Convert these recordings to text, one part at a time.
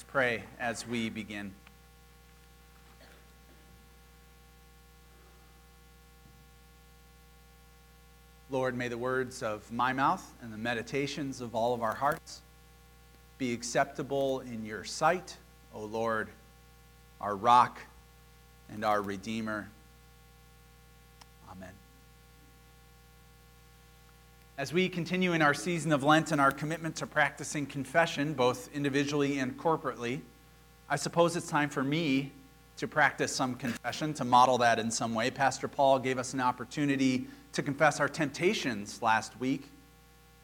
Let's pray as we begin. Lord, may the words of my mouth and the meditations of all of our hearts be acceptable in your sight, O Lord, our rock and our Redeemer. Amen. As we continue in our season of Lent and our commitment to practicing confession, both individually and corporately, I suppose it's time for me to practice some confession, to model that in some way. Pastor Paul gave us an opportunity to confess our temptations last week.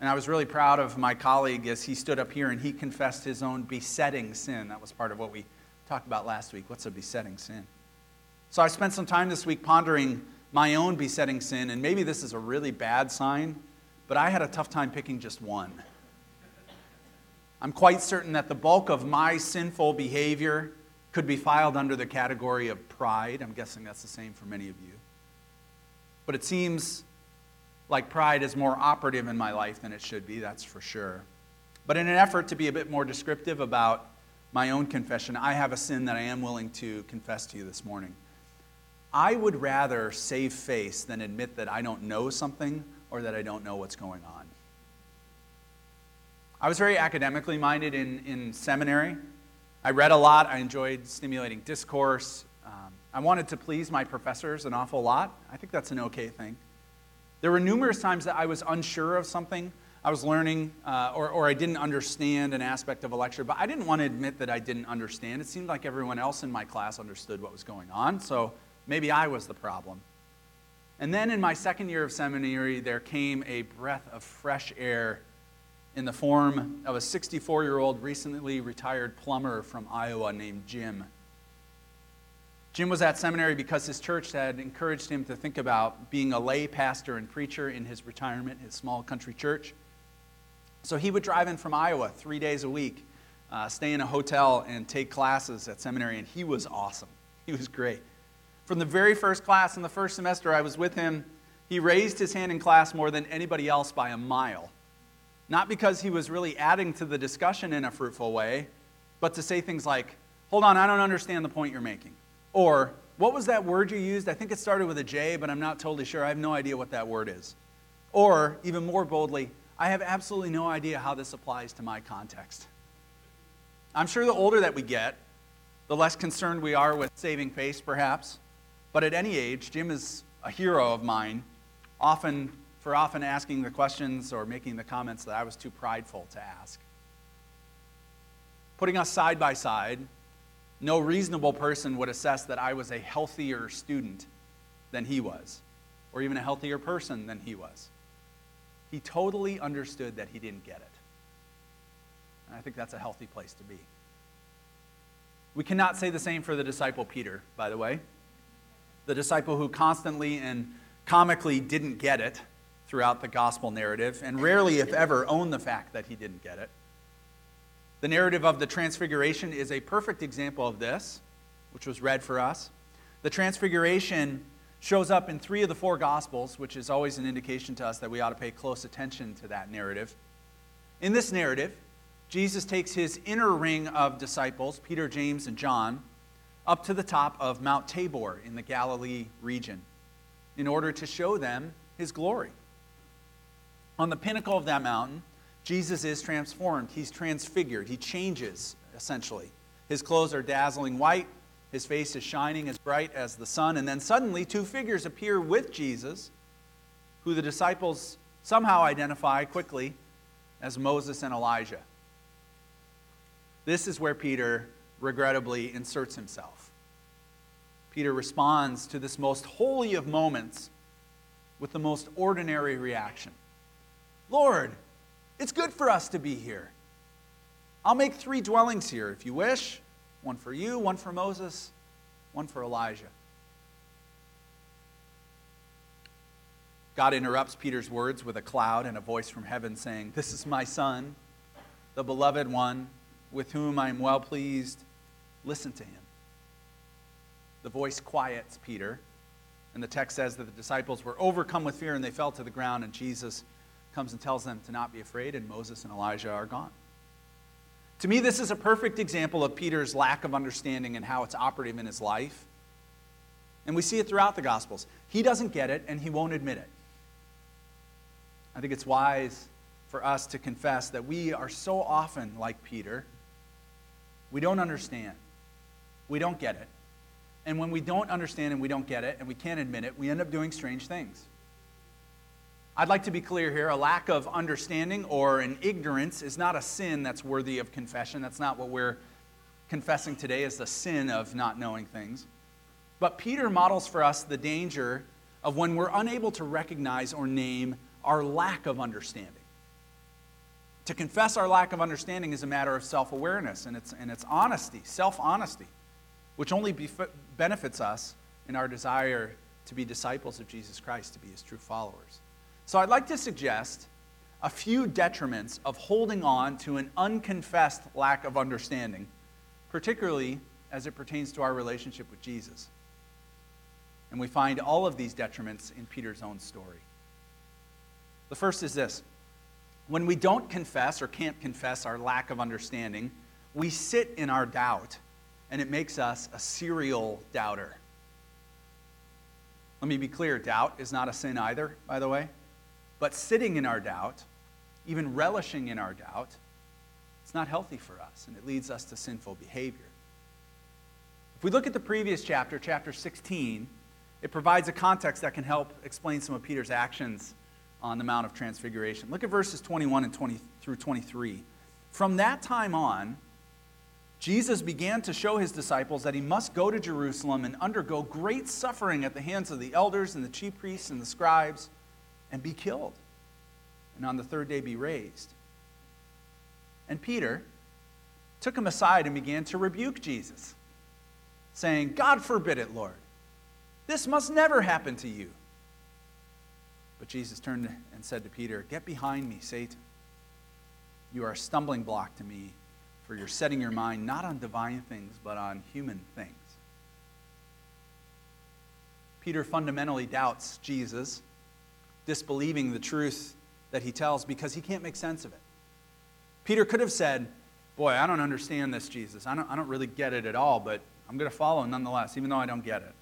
And I was really proud of my colleague as he stood up here and he confessed his own besetting sin. That was part of what we talked about last week. What's a besetting sin? So I spent some time this week pondering my own besetting sin, and maybe this is a really bad sign but I had a tough time picking just one. I'm quite certain that the bulk of my sinful behavior could be filed under the category of pride. I'm guessing that's the same for many of you. But it seems like pride is more operative in my life than it should be, that's for sure. But in an effort to be a bit more descriptive about my own confession, I have a sin that I am willing to confess to you this morning. I would rather save face than admit that I don't know something or that I don't know what's going on. I was very academically minded in, in seminary. I read a lot. I enjoyed stimulating discourse. Um, I wanted to please my professors an awful lot. I think that's an okay thing. There were numerous times that I was unsure of something. I was learning, uh, or, or I didn't understand an aspect of a lecture, but I didn't want to admit that I didn't understand. It seemed like everyone else in my class understood what was going on, so maybe I was the problem. And then in my second year of seminary, there came a breath of fresh air in the form of a 64 year old recently retired plumber from Iowa named Jim. Jim was at seminary because his church had encouraged him to think about being a lay pastor and preacher in his retirement, his small country church. So he would drive in from Iowa three days a week, uh, stay in a hotel, and take classes at seminary, and he was awesome. He was great. From the very first class in the first semester I was with him, he raised his hand in class more than anybody else by a mile. Not because he was really adding to the discussion in a fruitful way, but to say things like, Hold on, I don't understand the point you're making. Or, What was that word you used? I think it started with a J, but I'm not totally sure. I have no idea what that word is. Or, even more boldly, I have absolutely no idea how this applies to my context. I'm sure the older that we get, the less concerned we are with saving face, perhaps. But at any age, Jim is a hero of mine, often for often asking the questions or making the comments that I was too prideful to ask. Putting us side by side, no reasonable person would assess that I was a healthier student than he was, or even a healthier person than he was. He totally understood that he didn't get it. And I think that's a healthy place to be. We cannot say the same for the disciple Peter, by the way the disciple who constantly and comically didn't get it throughout the gospel narrative, and rarely, if ever, owned the fact that he didn't get it. The narrative of the Transfiguration is a perfect example of this, which was read for us. The Transfiguration shows up in three of the four Gospels, which is always an indication to us that we ought to pay close attention to that narrative. In this narrative, Jesus takes his inner ring of disciples, Peter, James, and John, up to the top of Mount Tabor in the Galilee region in order to show them his glory. On the pinnacle of that mountain, Jesus is transformed. He's transfigured. He changes, essentially. His clothes are dazzling white. His face is shining as bright as the sun. And then suddenly, two figures appear with Jesus, who the disciples somehow identify quickly as Moses and Elijah. This is where Peter regrettably inserts himself. Peter responds to this most holy of moments with the most ordinary reaction Lord, it's good for us to be here. I'll make three dwellings here if you wish one for you, one for Moses, one for Elijah. God interrupts Peter's words with a cloud and a voice from heaven saying, This is my son, the beloved one, with whom I am well pleased. Listen to him. The voice quiets Peter, and the text says that the disciples were overcome with fear and they fell to the ground, and Jesus comes and tells them to not be afraid, and Moses and Elijah are gone. To me, this is a perfect example of Peter's lack of understanding and how it's operative in his life. And we see it throughout the Gospels. He doesn't get it, and he won't admit it. I think it's wise for us to confess that we are so often like Peter. We don't understand, we don't get it. And when we don't understand and we don't get it and we can't admit it, we end up doing strange things. I'd like to be clear here a lack of understanding or an ignorance is not a sin that's worthy of confession. That's not what we're confessing today, is the sin of not knowing things. But Peter models for us the danger of when we're unable to recognize or name our lack of understanding. To confess our lack of understanding is a matter of self awareness and it's, and it's honesty, self honesty, which only bef- benefits us in our desire to be disciples of Jesus Christ, to be his true followers. So I'd like to suggest a few detriments of holding on to an unconfessed lack of understanding, particularly as it pertains to our relationship with Jesus. And we find all of these detriments in Peter's own story. The first is this when we don't confess or can't confess our lack of understanding, we sit in our doubt, and it makes us a serial doubter. Let me be clear doubt is not a sin either, by the way. But sitting in our doubt, even relishing in our doubt, it's not healthy for us, and it leads us to sinful behavior. If we look at the previous chapter, chapter 16, it provides a context that can help explain some of Peter's actions on the Mount of Transfiguration. Look at verses 21 and 20 through 23. From that time on, Jesus began to show his disciples that he must go to Jerusalem and undergo great suffering at the hands of the elders and the chief priests and the scribes and be killed, and on the third day be raised. And Peter took him aside and began to rebuke Jesus, saying, God forbid it, Lord. This must never happen to you. But Jesus turned and said to Peter, Get behind me, Satan. You are a stumbling block to me, for you're setting your mind not on divine things, but on human things. Peter fundamentally doubts Jesus, disbelieving the truth that he tells because he can't make sense of it. Peter could have said, Boy, I don't understand this, Jesus. I don't, I don't really get it at all, but I'm going to follow nonetheless, even though I don't get it.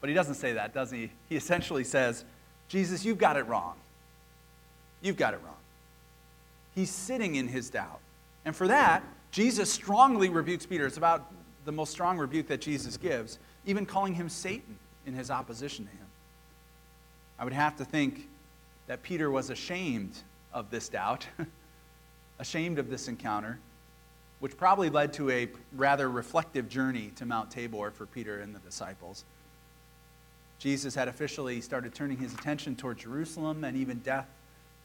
But he doesn't say that, does he? He essentially says, Jesus, you've got it wrong. You've got it wrong. He's sitting in his doubt. And for that, Jesus strongly rebukes Peter. It's about the most strong rebuke that Jesus gives, even calling him Satan in his opposition to him. I would have to think that Peter was ashamed of this doubt, ashamed of this encounter, which probably led to a rather reflective journey to Mount Tabor for Peter and the disciples. Jesus had officially started turning his attention toward Jerusalem and even death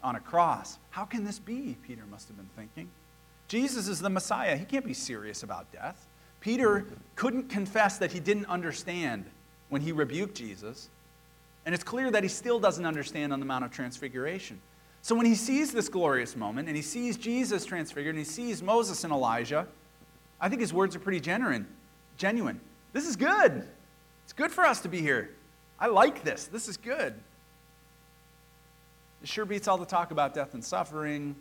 on a cross. How can this be? Peter must have been thinking. Jesus is the Messiah. He can't be serious about death. Peter couldn't confess that he didn't understand when he rebuked Jesus. And it's clear that he still doesn't understand on the Mount of Transfiguration. So when he sees this glorious moment and he sees Jesus transfigured and he sees Moses and Elijah, I think his words are pretty genuine. Genuine. This is good. It's good for us to be here. I like this. This is good. It sure beats all the talk about death and suffering.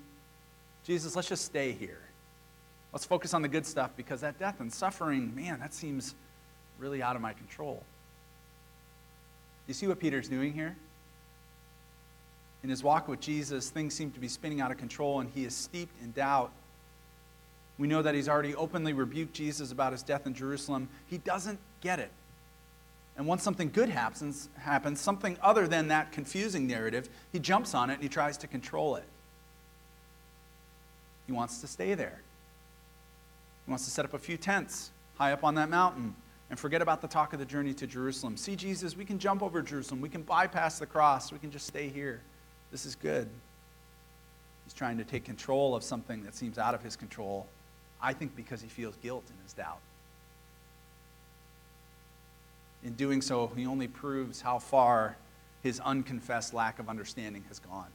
Jesus, let's just stay here. Let's focus on the good stuff because that death and suffering, man, that seems really out of my control. You see what Peter's doing here? In his walk with Jesus, things seem to be spinning out of control and he is steeped in doubt. We know that he's already openly rebuked Jesus about his death in Jerusalem. He doesn't get it. And once something good happens, happens, something other than that confusing narrative, he jumps on it and he tries to control it. He wants to stay there. He wants to set up a few tents high up on that mountain and forget about the talk of the journey to Jerusalem. See, Jesus, we can jump over Jerusalem. We can bypass the cross. We can just stay here. This is good. He's trying to take control of something that seems out of his control, I think because he feels guilt in his doubt. In doing so, he only proves how far his unconfessed lack of understanding has gone.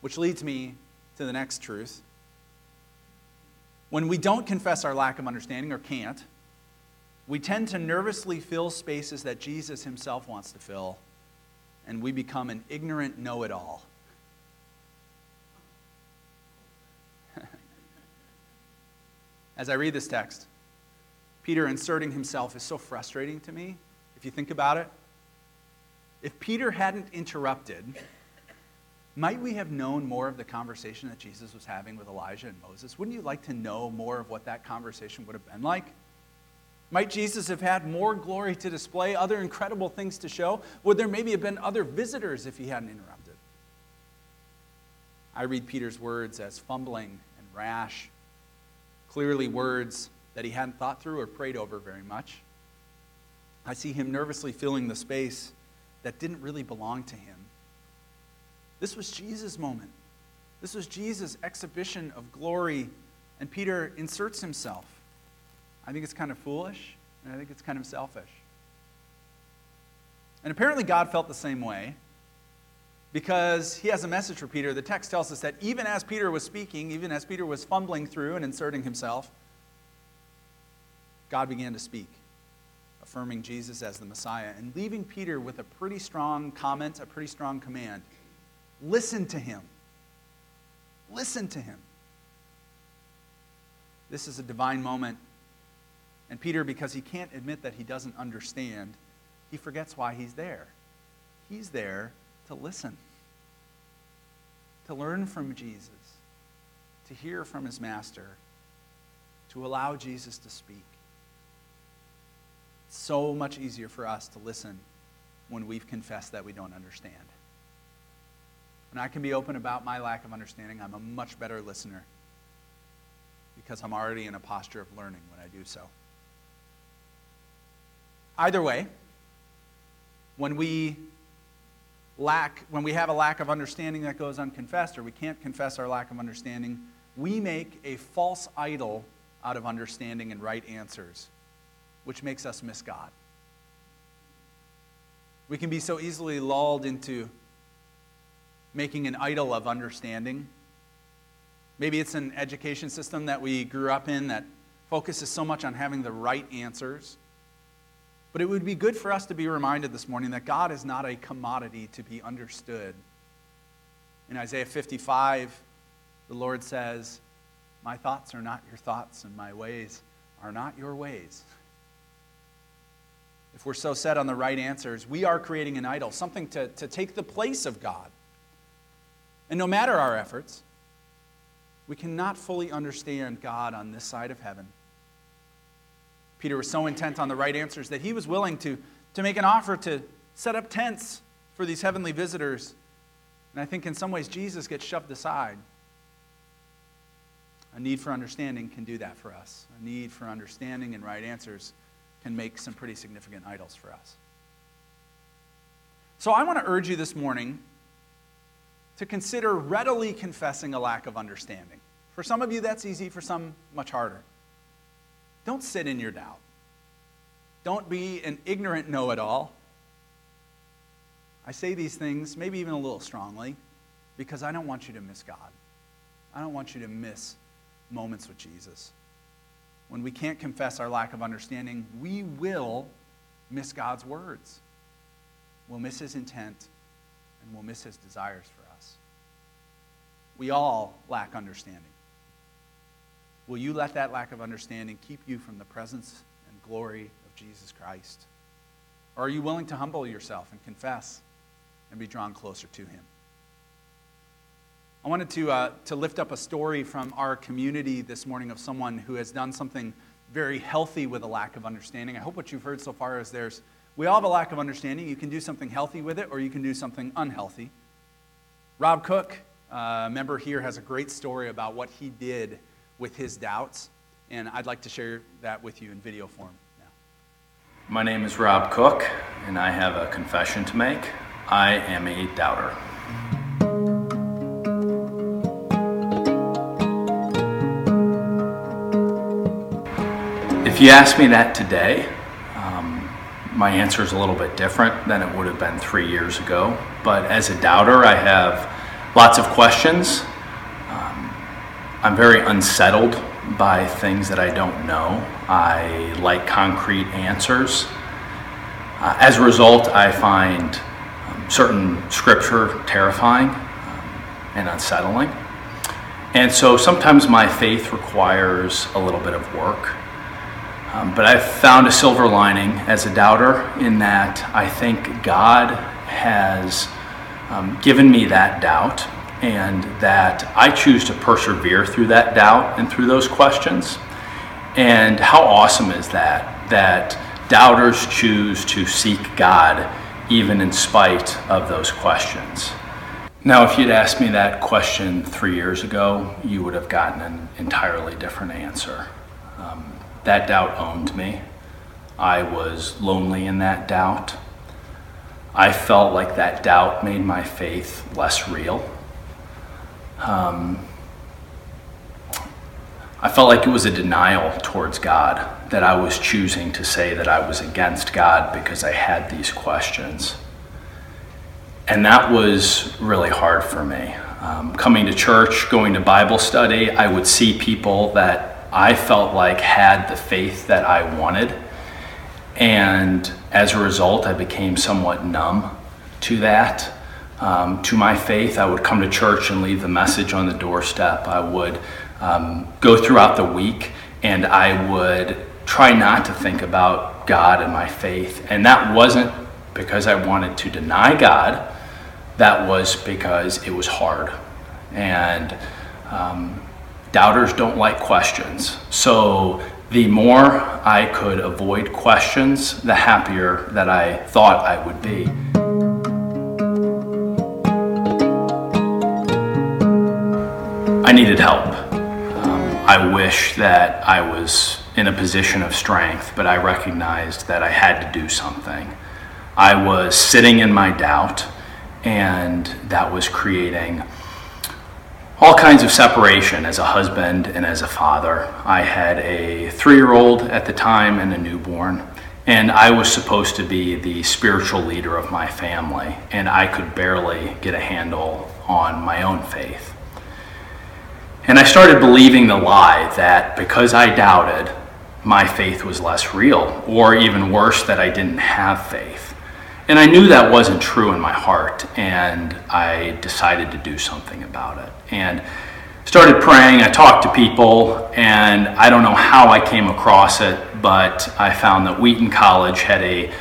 Which leads me to the next truth. When we don't confess our lack of understanding or can't, we tend to nervously fill spaces that Jesus himself wants to fill, and we become an ignorant know it all. As I read this text, Peter inserting himself is so frustrating to me, if you think about it. If Peter hadn't interrupted, might we have known more of the conversation that Jesus was having with Elijah and Moses? Wouldn't you like to know more of what that conversation would have been like? Might Jesus have had more glory to display, other incredible things to show? Would there maybe have been other visitors if he hadn't interrupted? I read Peter's words as fumbling and rash, clearly words that he hadn't thought through or prayed over very much. I see him nervously filling the space that didn't really belong to him. This was Jesus' moment. This was Jesus' exhibition of glory, and Peter inserts himself. I think it's kind of foolish, and I think it's kind of selfish. And apparently, God felt the same way because he has a message for Peter. The text tells us that even as Peter was speaking, even as Peter was fumbling through and inserting himself, God began to speak, affirming Jesus as the Messiah and leaving Peter with a pretty strong comment, a pretty strong command. Listen to him. Listen to him. This is a divine moment. And Peter, because he can't admit that he doesn't understand, he forgets why he's there. He's there to listen, to learn from Jesus, to hear from his master, to allow Jesus to speak. It's so much easier for us to listen when we've confessed that we don't understand. When I can be open about my lack of understanding, I'm a much better listener because I'm already in a posture of learning when I do so. Either way, when we lack, when we have a lack of understanding that goes unconfessed, or we can't confess our lack of understanding, we make a false idol out of understanding and right answers, which makes us miss God. We can be so easily lulled into making an idol of understanding. Maybe it's an education system that we grew up in that focuses so much on having the right answers. But it would be good for us to be reminded this morning that God is not a commodity to be understood. In Isaiah 55, the Lord says, My thoughts are not your thoughts, and my ways are not your ways. If we're so set on the right answers, we are creating an idol, something to, to take the place of God. And no matter our efforts, we cannot fully understand God on this side of heaven. Peter was so intent on the right answers that he was willing to, to make an offer to set up tents for these heavenly visitors. And I think in some ways Jesus gets shoved aside. A need for understanding can do that for us. A need for understanding and right answers can make some pretty significant idols for us. So I want to urge you this morning to consider readily confessing a lack of understanding. For some of you, that's easy, for some, much harder. Don't sit in your doubt. Don't be an ignorant know it all. I say these things, maybe even a little strongly, because I don't want you to miss God. I don't want you to miss moments with Jesus. When we can't confess our lack of understanding, we will miss God's words. We'll miss his intent, and we'll miss his desires for us. we all lack understanding. Will you let that lack of understanding keep you from the presence and glory of Jesus Christ? Or are you willing to humble yourself and confess and be drawn closer to Him? I wanted to, uh, to lift up a story from our community this morning of someone who has done something very healthy with a lack of understanding. I hope what you've heard so far is there's, we all have a lack of understanding. You can do something healthy with it, or you can do something unhealthy. Rob Cook uh, a member here has a great story about what he did with his doubts, and I'd like to share that with you in video form now. My name is Rob Cook, and I have a confession to make. I am a doubter. If you ask me that today, my answer is a little bit different than it would have been three years ago. But as a doubter, I have lots of questions. Um, I'm very unsettled by things that I don't know. I like concrete answers. Uh, as a result, I find um, certain scripture terrifying um, and unsettling. And so sometimes my faith requires a little bit of work. Um, but I've found a silver lining as a doubter in that I think God has um, given me that doubt and that I choose to persevere through that doubt and through those questions. And how awesome is that? That doubters choose to seek God even in spite of those questions. Now, if you'd asked me that question three years ago, you would have gotten an entirely different answer. That doubt owned me. I was lonely in that doubt. I felt like that doubt made my faith less real. Um, I felt like it was a denial towards God that I was choosing to say that I was against God because I had these questions. And that was really hard for me. Um, coming to church, going to Bible study, I would see people that I felt like had the faith that I wanted. And as a result, I became somewhat numb to that um, to my faith. I would come to church and leave the message on the doorstep. I would um, go throughout the week and I would try not to think about God and my faith. And that wasn't because I wanted to deny God, that was because it was hard. And um, doubters don't like questions. So the more I could avoid questions, the happier that I thought I would be. I needed help. Um, I wish that I was in a position of strength, but I recognized that I had to do something. I was sitting in my doubt, and that was creating all kinds of separation as a husband and as a father. I had a three year old at the time and a newborn, and I was supposed to be the spiritual leader of my family, and I could barely get a handle on my own faith. And I started believing the lie that because I doubted, my faith was less real, or even worse, that I didn't have faith. And I knew that wasn't true in my heart, and I decided to do something about it. And started praying. I talked to people, and I don't know how I came across it, but I found that Wheaton College had a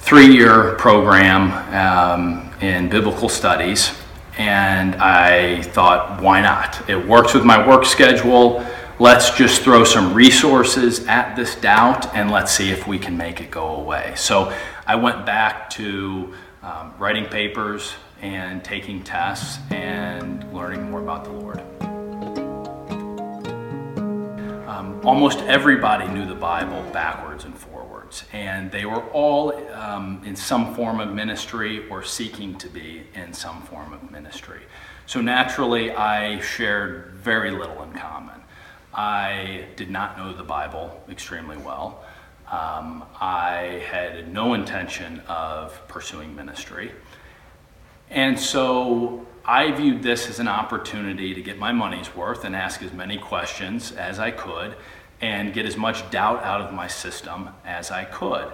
three year program um, in biblical studies and I thought, why not? It works with my work schedule. Let's just throw some resources at this doubt and let's see if we can make it go away. So I went back to um, writing papers and taking tests and learning more about the Lord. Um, almost everybody knew the Bible backwards and forwards, and they were all um, in some form of ministry or seeking to be in some form of ministry. So naturally, I shared very little in common. I did not know the Bible extremely well. Um, I had no intention of pursuing ministry. And so I viewed this as an opportunity to get my money's worth and ask as many questions as I could and get as much doubt out of my system as I could.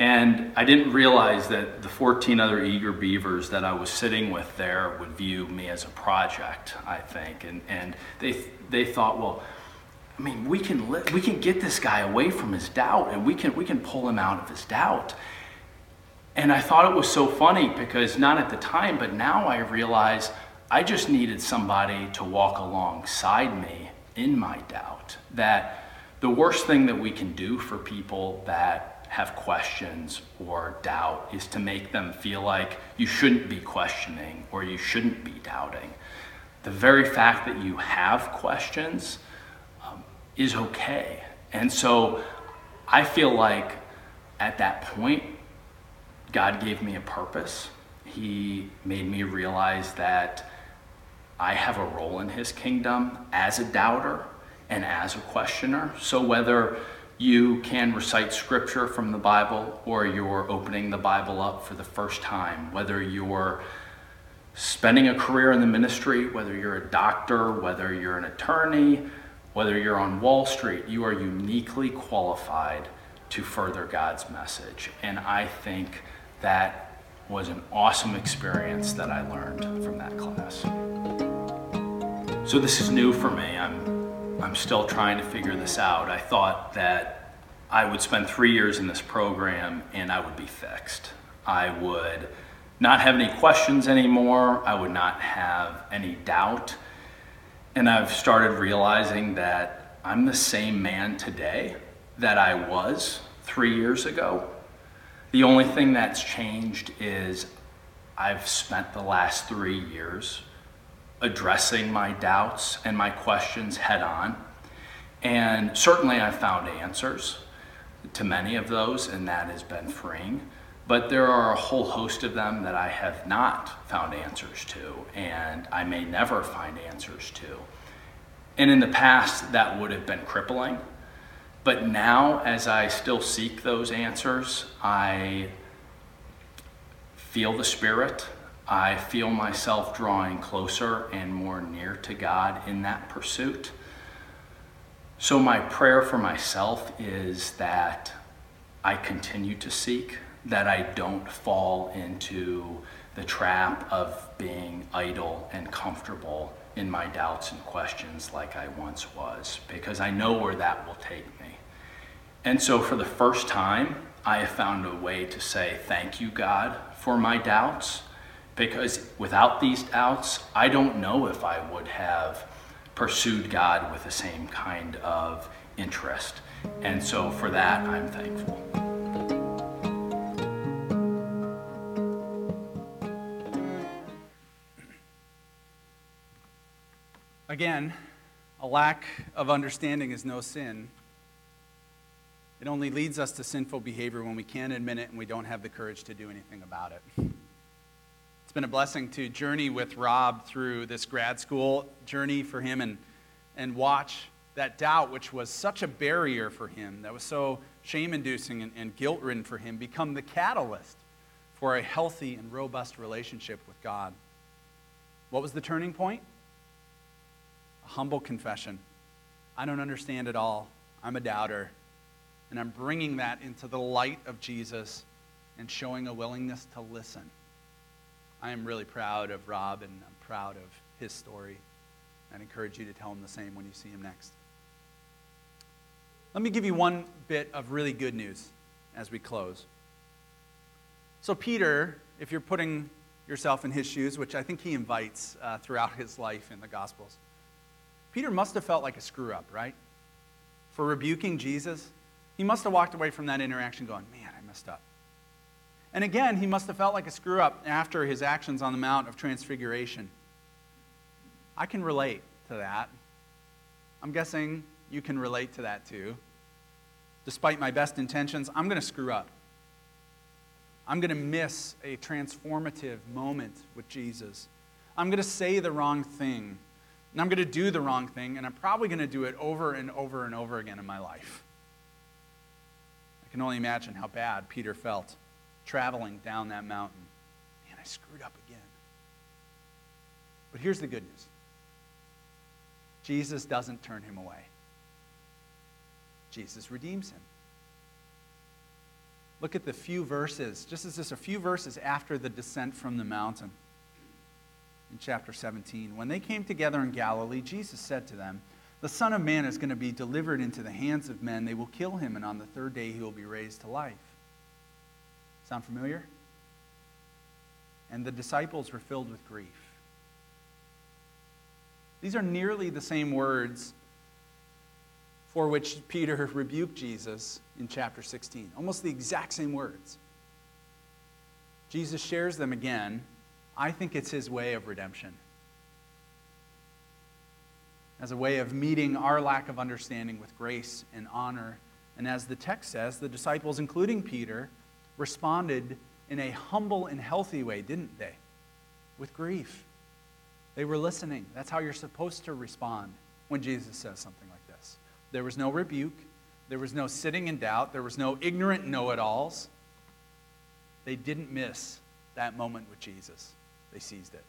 And I didn't realize that the 14 other eager beavers that I was sitting with there would view me as a project, I think. And, and they, they thought, well, I mean, we can, we can get this guy away from his doubt and we can, we can pull him out of his doubt. And I thought it was so funny because not at the time, but now I realize I just needed somebody to walk alongside me in my doubt. That the worst thing that we can do for people that have questions or doubt is to make them feel like you shouldn't be questioning or you shouldn't be doubting. The very fact that you have questions is okay. And so I feel like at that point, God gave me a purpose. He made me realize that I have a role in His kingdom as a doubter and as a questioner. So whether you can recite scripture from the Bible or you're opening the Bible up for the first time, whether you're spending a career in the ministry, whether you're a doctor, whether you're an attorney, whether you're on Wall Street, you are uniquely qualified to further God's message. And I think that was an awesome experience that I learned from that class. So this is new for me. I'm, I'm still trying to figure this out. I thought that I would spend three years in this program and I would be fixed. I would not have any questions anymore. I would not have any doubt. And I've started realizing that I'm the same man today that I was three years ago. The only thing that's changed is I've spent the last three years addressing my doubts and my questions head on. And certainly I've found answers to many of those, and that has been freeing. But there are a whole host of them that I have not found answers to, and I may never find answers to. And in the past, that would have been crippling. But now, as I still seek those answers, I feel the Spirit I feel myself drawing closer and more near to God in that pursuit. So, my prayer for myself is that I continue to seek, that I don't fall into the trap of being idle and comfortable in my doubts and questions like I once was, because I know where that will take me. And so, for the first time, I have found a way to say, Thank you, God, for my doubts because without these doubts, I don't know if I would have pursued God with the same kind of interest. And so for that, I'm thankful. Again, a lack of understanding is no sin. It only leads us to sinful behavior when we can't admit it and we don't have the courage to do anything about it It's been a blessing to journey with Rob through this grad school journey for him and, and watch that doubt, which was such a barrier for him, that was so shame inducing and, and guilt ridden for him, become the catalyst for a healthy and robust relationship with God. What was the turning point? Humble confession. I don't understand it all. I'm a doubter. And I'm bringing that into the light of Jesus and showing a willingness to listen. I am really proud of Rob and I'm proud of his story. I'd encourage you to tell him the same when you see him next. Let me give you one bit of really good news as we close. So, Peter, if you're putting yourself in his shoes, which I think he invites uh, throughout his life in the Gospels, Peter must have felt like a screw up, right? For rebuking Jesus. He must have walked away from that interaction going, man, I messed up. And again, he must have felt like a screw up after his actions on the Mount of Transfiguration. I can relate to that. I'm guessing you can relate to that too. Despite my best intentions, I'm going to screw up. I'm going to miss a transformative moment with Jesus. I'm going to say the wrong thing. And I'm going to do the wrong thing. And I'm probably going to do it over and over and over again in my life. I can only imagine how bad Peter felt traveling down that mountain. Man, I screwed up again. But here's the good news Jesus doesn't turn him away, Jesus redeems him. Look at the few verses, just as just a few verses after the descent from the mountain in chapter 17. When they came together in Galilee, Jesus said to them, The Son of Man is going to be delivered into the hands of men. They will kill him, and on the third day he will be raised to life. Sound familiar? And the disciples were filled with grief. These are nearly the same words for which Peter rebuked Jesus in chapter 16. Almost the exact same words. Jesus shares them again. I think it's his way of redemption. As a way of meeting our lack of understanding with grace and honor. And as the text says, the disciples, including Peter, responded in a humble and healthy way, didn't they? With grief. They were listening. That's how you're supposed to respond when Jesus says something like this. There was no rebuke, there was no sitting in doubt, there was no ignorant know it alls. They didn't miss that moment with Jesus, they seized it.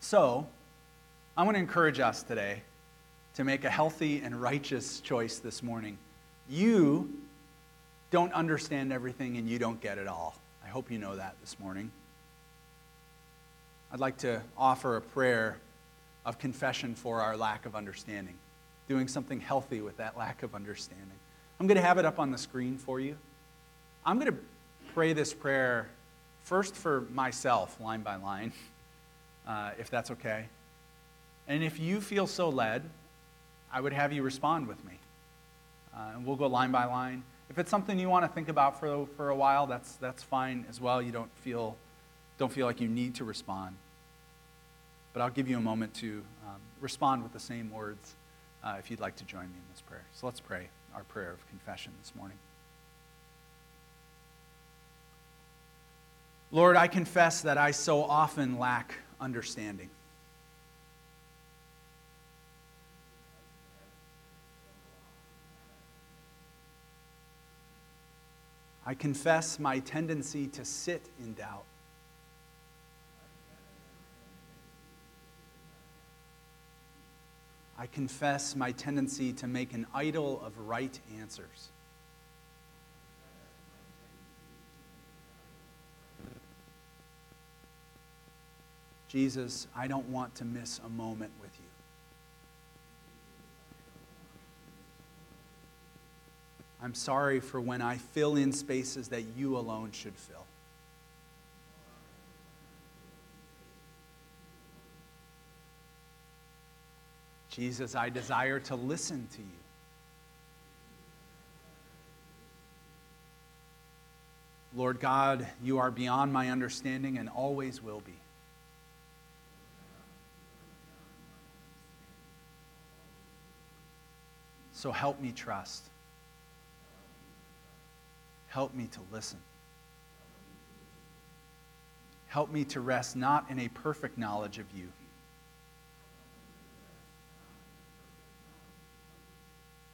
So, I want to encourage us today to make a healthy and righteous choice this morning. You don't understand everything and you don't get it all. I hope you know that this morning. I'd like to offer a prayer of confession for our lack of understanding, doing something healthy with that lack of understanding. I'm going to have it up on the screen for you. I'm going to pray this prayer first for myself, line by line, uh, if that's okay. And if you feel so led, I would have you respond with me. Uh, and we'll go line by line. If it's something you want to think about for, for a while, that's, that's fine as well. You don't feel, don't feel like you need to respond. But I'll give you a moment to um, respond with the same words uh, if you'd like to join me in this prayer. So let's pray our prayer of confession this morning. Lord, I confess that I so often lack understanding. I confess my tendency to sit in doubt. I confess my tendency to make an idol of right answers. Jesus, I don't want to miss a moment with you. I'm sorry for when I fill in spaces that you alone should fill. Jesus, I desire to listen to you. Lord God, you are beyond my understanding and always will be. So help me trust. Help me to listen. Help me to rest not in a perfect knowledge of you,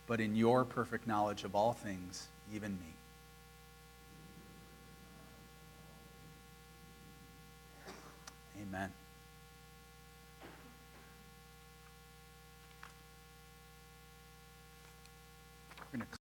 but in your perfect knowledge of all things, even me. Amen. We're going to